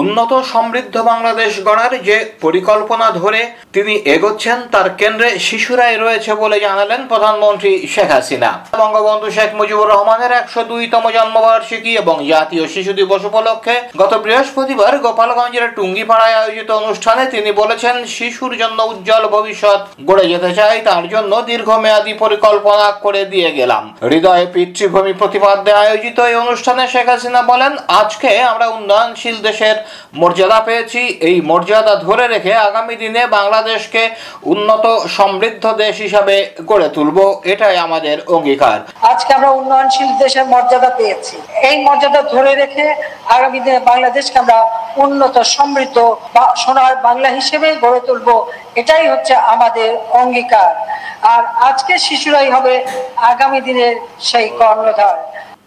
উন্নত সমৃদ্ধ বাংলাদেশ গড়ার যে পরিকল্পনা ধরে তিনি এগোচ্ছেন, তার কেন্দ্রে শিশুরাই রয়েছে বলে জানালেন প্রধানমন্ত্রী শেখ হাসিনা। বঙ্গবন্ধু শেখ মুজিবুর রহমানের একশো দুইতম জন্মবার্ষিকী এবং জাতীয় শিশু দিবস উপলক্ষে গত বৃহস্পতিবার গোপালগঞ্জের টুঙ্গিপাড়ায় আয়োজিত অনুষ্ঠানে তিনি বলেছেন, শিশুর জন্য উজ্জ্বল ভবিষ্যৎ গড়ে যেতে চাই, তার জন্য দীর্ঘমেয়াদী পরিকল্পনা করে দিয়ে গেলাম। হৃদয়ে পিতৃভূমি প্রতিপাদ্যে আয়োজিত এই অনুষ্ঠানে শেখ হাসিনা বলেন, আজকে আমরা উন্নয়নশীল দেশের মর্যাদা পেয়েছি। এই মর্যাদা ধরে রেখে আগামী দিনে বাংলাদেশকে উন্নত সমৃদ্ধ দেশ হিসাবে গড়ে তুলব, এটাই আমাদের অঙ্গীকার। আজকে আমরা উন্নয়নশীল দেশের মর্যাদা পেয়েছি। এই মর্যাদা ধরে রেখে আগামী দিনে বাংলাদেশকে আমরা উন্নত, সমৃদ্ধ বা সোনার বাংলা হিসেবে গড়ে তুলব, এটাই হচ্ছে আমাদের অঙ্গীকার। আর আজকে শিশুরাই হবে আগামী দিনের সেই কর্ণধার।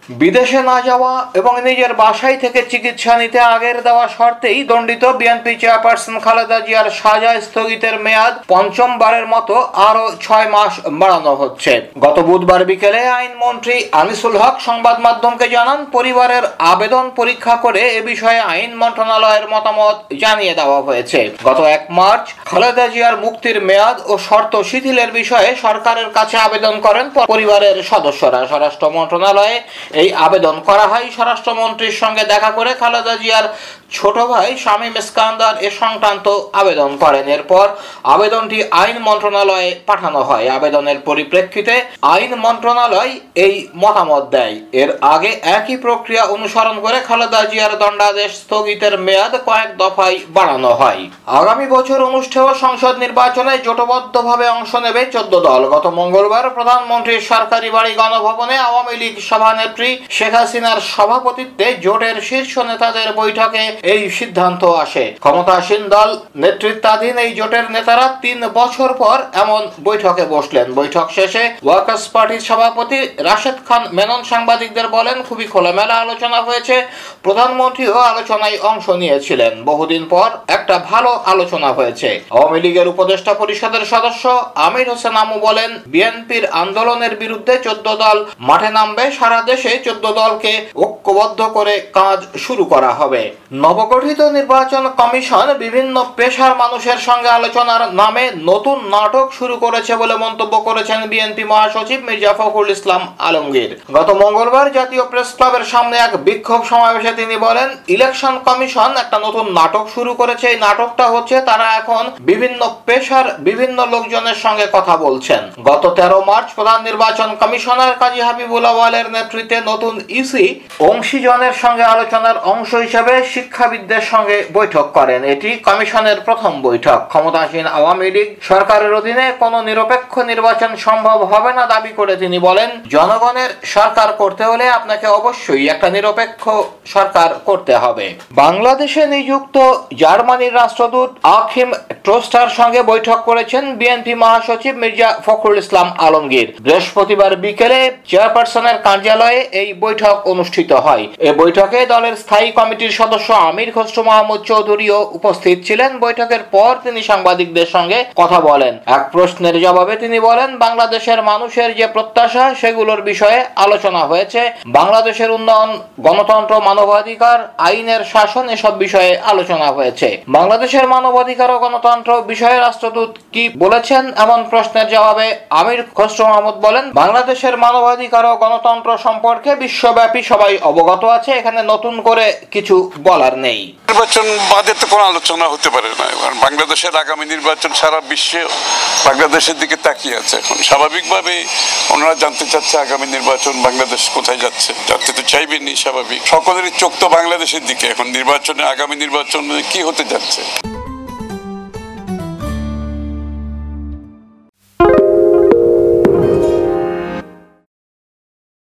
বিদেশে না যাওয়া এবং নিজের বাসায় থেকে চিকিৎসা নিতে আগের দেওয়া শর্তেই দণ্ডিত বিএনপি চেয়ারপারসন খালেদা জিয়ার সাজা স্থগিতের মেয়াদ পঞ্চমবারের মতো আরও ছয় মাস বাড়ানো হচ্ছে। গত বুধবার বিকেলে আইনমন্ত্রী আনিসুল হক সংবাদ মাধ্যমকে জানান, পরিবারের আবেদন পরীক্ষা করে এ বিষয়ে আইন মন্ত্রণালয়ের মতামত জানিয়ে দেওয়া হয়েছে। গত এক মার্চ খালেদা জিয়ার মুক্তির মেয়াদ ও শর্ত শিথিলের বিষয়ে সরকারের কাছে আবেদন করেন পরিবারের সদস্যরা। স্বরাষ্ট্র মন্ত্রণালয়ে এই আবেদন করা হয় স্বরাষ্ট্রমন্ত্রীর সঙ্গে দেখা করে খালেদা জিয়ার ছোট ভাই শামীম ইস্কান্দার এ সংক্রান্ত আবেদন করেন। এরপর আবেদনটি আইন মন্ত্রণালয়ে পাঠানো হয়। আবেদনের পরিপ্রেক্ষিতে আইন মন্ত্রণালয় এই মতামত দেয়। এর আগে একই প্রক্রিয়া অনুসরণ করে খালেদা জিয়ার দণ্ডাদেশ স্থগিতের মেয়াদ কয়েক দফায় বাড়ানো হয়। আগামী বছর অনুষ্ঠেয় সংসদ নির্বাচনে জোটবদ্ধভাবে অংশ নেবে চোদ্দ দল। গত মঙ্গলবার প্রধানমন্ত্রীর সরকারি বাড়ি গণভবনে আওয়ামী লীগ সভানেত্রী শেখ হাসিনার সভাপতিত্বে জোটের শীর্ষ নেতাদের বৈঠকে এই সিদ্ধান্ত আসে। ক্ষমতাসীন দল নেতৃত্বাধীন এই জোটের নেতারা তিন বছর পর এমন বৈঠকে বসলেন। বৈঠক শেষে ওয়ার্কার্স পার্টির সভাপতি রাশেদ খান মেনন সাংবাদিকদের বলেন, খুবই খোলামেলা আলোচনা হয়েছে। প্রধানমন্ত্রীও আলোচনায় অংশ নিয়েছিলেন। বহুদিন পর একটা ভালো আলোচনা হয়েছে। আওয়ামী লীগের উপদেষ্টা পরিষদের সদস্য আমির হোসেন আমু বলেন, বিএনপির আন্দোলনের বিরুদ্ধে চোদ্দ দল মাঠে নামবে, সারা দেশে চোদ্দ দলকে ঐক্যবদ্ধ করে কাজ শুরু করা হবে। নবগঠিত নির্বাচন কমিশন বিভিন্ন পেশার মানুষের সঙ্গে আলোচনার নামে নতুন নাটক শুরু করেছে বলে মন্তব্য করেছেন বিএনপি মহাসচিব মির্জা ফখরুল ইসলাম আলমগীর। গত মঙ্গলবার জাতীয় প্রেস ক্লাবের সামনে এক বিক্ষোভ সমাবেশে তিনি বলেন, ইলেকশন কমিশন একটা নতুন নাটক শুরু করেছে। এই নাটকটা হচ্ছে তারা এখন বিভিন্ন পেশার বিভিন্ন লোকজনের সঙ্গে কথা বলছেন। গত তেরো মার্চ প্রধান নির্বাচন কমিশনার কাজী হাবিবুল আওয়ালের নেতৃত্বে নতুন ইসি অংশীজনের সঙ্গে আলোচনার অংশ হিসেবে শিক্ষাবিদদের সঙ্গে বৈঠক করেন। এটি কমিশনের প্রথম বৈঠক। ক্ষমতাসীন আওয়ামী লীগ সরকারের অধীনে কোনো নিরপেক্ষ নির্বাচন সম্ভব হবে না দাবি করে তিনি বলেন, জনগণের সরকার করতে হলে আপনাকে অবশ্যই একটা নিরপেক্ষ সরকার করতে হবে। বাংলাদেশে নিযুক্ত জার্মানির রাষ্ট্রদূত আখিম ট্রোস্টার সঙ্গে বৈঠক করেছেন বিএনপি মহাসচিব মির্জা ফখরুল ইসলাম আলমগীর। বৃহস্পতিবার বিকেলে চেয়ারপারসনের কার্যালয়ে এই বৈঠক অনুষ্ঠিত হয়। এ বৈঠকে দলের স্থায়ী কমিটির সদস্য আমির খসরু মাহমুদ চৌধুরীও উপস্থিত ছিলেন। বৈঠকের পর তিনি সাংবাদিকদের সঙ্গে কথা বলেন। এক প্রশ্নের জবাবে তিনি বলেন, বাংলাদেশের মানুষের যে প্রত্যাশা, সেগুলোর বিষয়ে আলোচনা হয়েছে। বাংলাদেশের উন্নয়ন, গণতন্ত্র, মানবাধিকার, আইনের শাসন, এসব বিষয়ে আলোচনা হয়েছে। বাংলাদেশের মানবাধিকার ও গণতন্ত্র বিষয়ে রাষ্ট্রদূত কি বলেছেন? এমন প্রশ্নের জবাবে আমির খসরু মাহমুদ বলেন, বাংলাদেশের মানবাধিকার ও গণতন্ত্র সম্পর্কে বিশ্বব্যাপী সবাই অবগত আছে। এখানে নতুন করে কিছু বলার নেই। নির্বাচন বাদে তো কোনো আলোচনা হতে পারে না। কারণ বাংলাদেশের আগামী নির্বাচন সারা বিশ্বে বাংলাদেশের দিকে তাকিয়ে আছে এখন। স্বাভাবিকভাবে ওনারা জানতে চাচ্ছে আগামী নির্বাচন বাংলাদেশ কোথায় যাচ্ছে। জানতে তো চাইবেনই, স্বাভাবিক। সকলেরই চোখ তো বাংলাদেশের দিকে। এখন নির্বাচনে, আগামী নির্বাচনে কি হতে যাচ্ছে?